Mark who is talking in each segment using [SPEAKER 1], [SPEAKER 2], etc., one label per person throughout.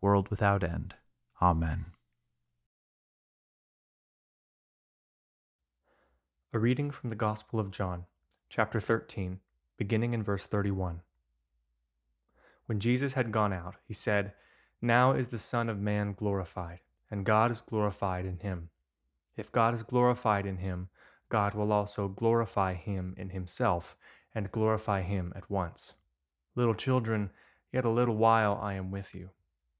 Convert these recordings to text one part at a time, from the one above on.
[SPEAKER 1] world without end. Amen.
[SPEAKER 2] A reading from the Gospel of John, chapter 13, beginning in verse 31. When Jesus had gone out, he said, Now is the Son of Man glorified, and God is glorified in him. If God is glorified in him, God will also glorify him in himself, and glorify him at once. Little children, Yet a little while I am with you.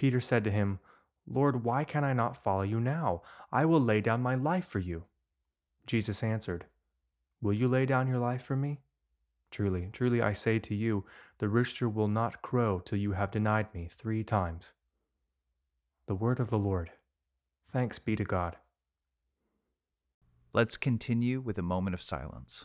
[SPEAKER 2] Peter said to him, Lord, why can I not follow you now? I will lay down my life for you. Jesus answered, Will you lay down your life for me? Truly, truly, I say to you, the rooster will not crow till you have denied me three times. The word of the Lord. Thanks be to God.
[SPEAKER 1] Let's continue with a moment of silence.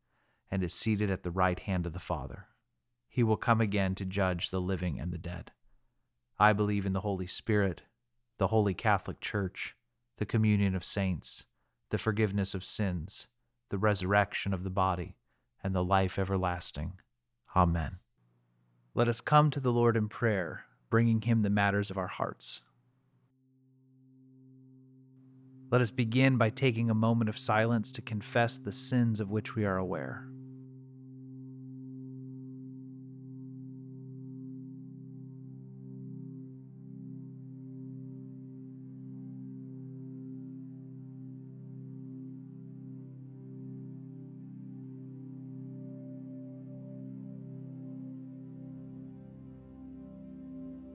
[SPEAKER 1] and is seated at the right hand of the Father. He will come again to judge the living and the dead. I believe in the Holy Spirit, the Holy Catholic Church, the communion of saints, the forgiveness of sins, the resurrection of the body, and the life everlasting. Amen. Let us come to the Lord in prayer, bringing him the matters of our hearts. Let us begin by taking a moment of silence to confess the sins of which we are aware.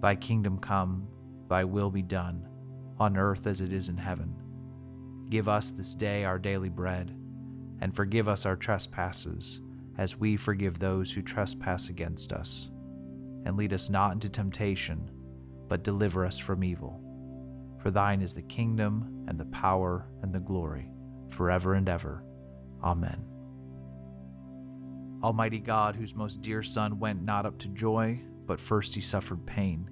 [SPEAKER 1] Thy kingdom come, thy will be done, on earth as it is in heaven. Give us this day our daily bread, and forgive us our trespasses, as we forgive those who trespass against us. And lead us not into temptation, but deliver us from evil. For thine is the kingdom, and the power, and the glory, forever and ever. Amen. Almighty God, whose most dear Son went not up to joy, but first he suffered pain,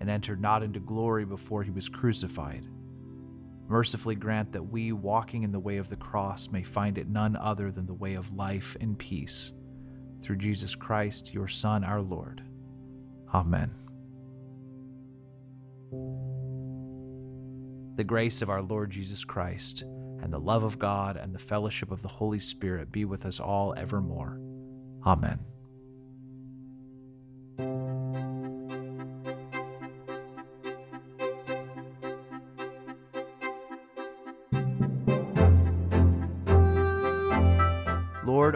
[SPEAKER 1] and entered not into glory before he was crucified, mercifully grant that we, walking in the way of the cross, may find it none other than the way of life and peace. Through Jesus Christ, your Son, our Lord. Amen. The grace of our Lord Jesus Christ, and the love of God, and the fellowship of the Holy Spirit be with us all evermore. Amen.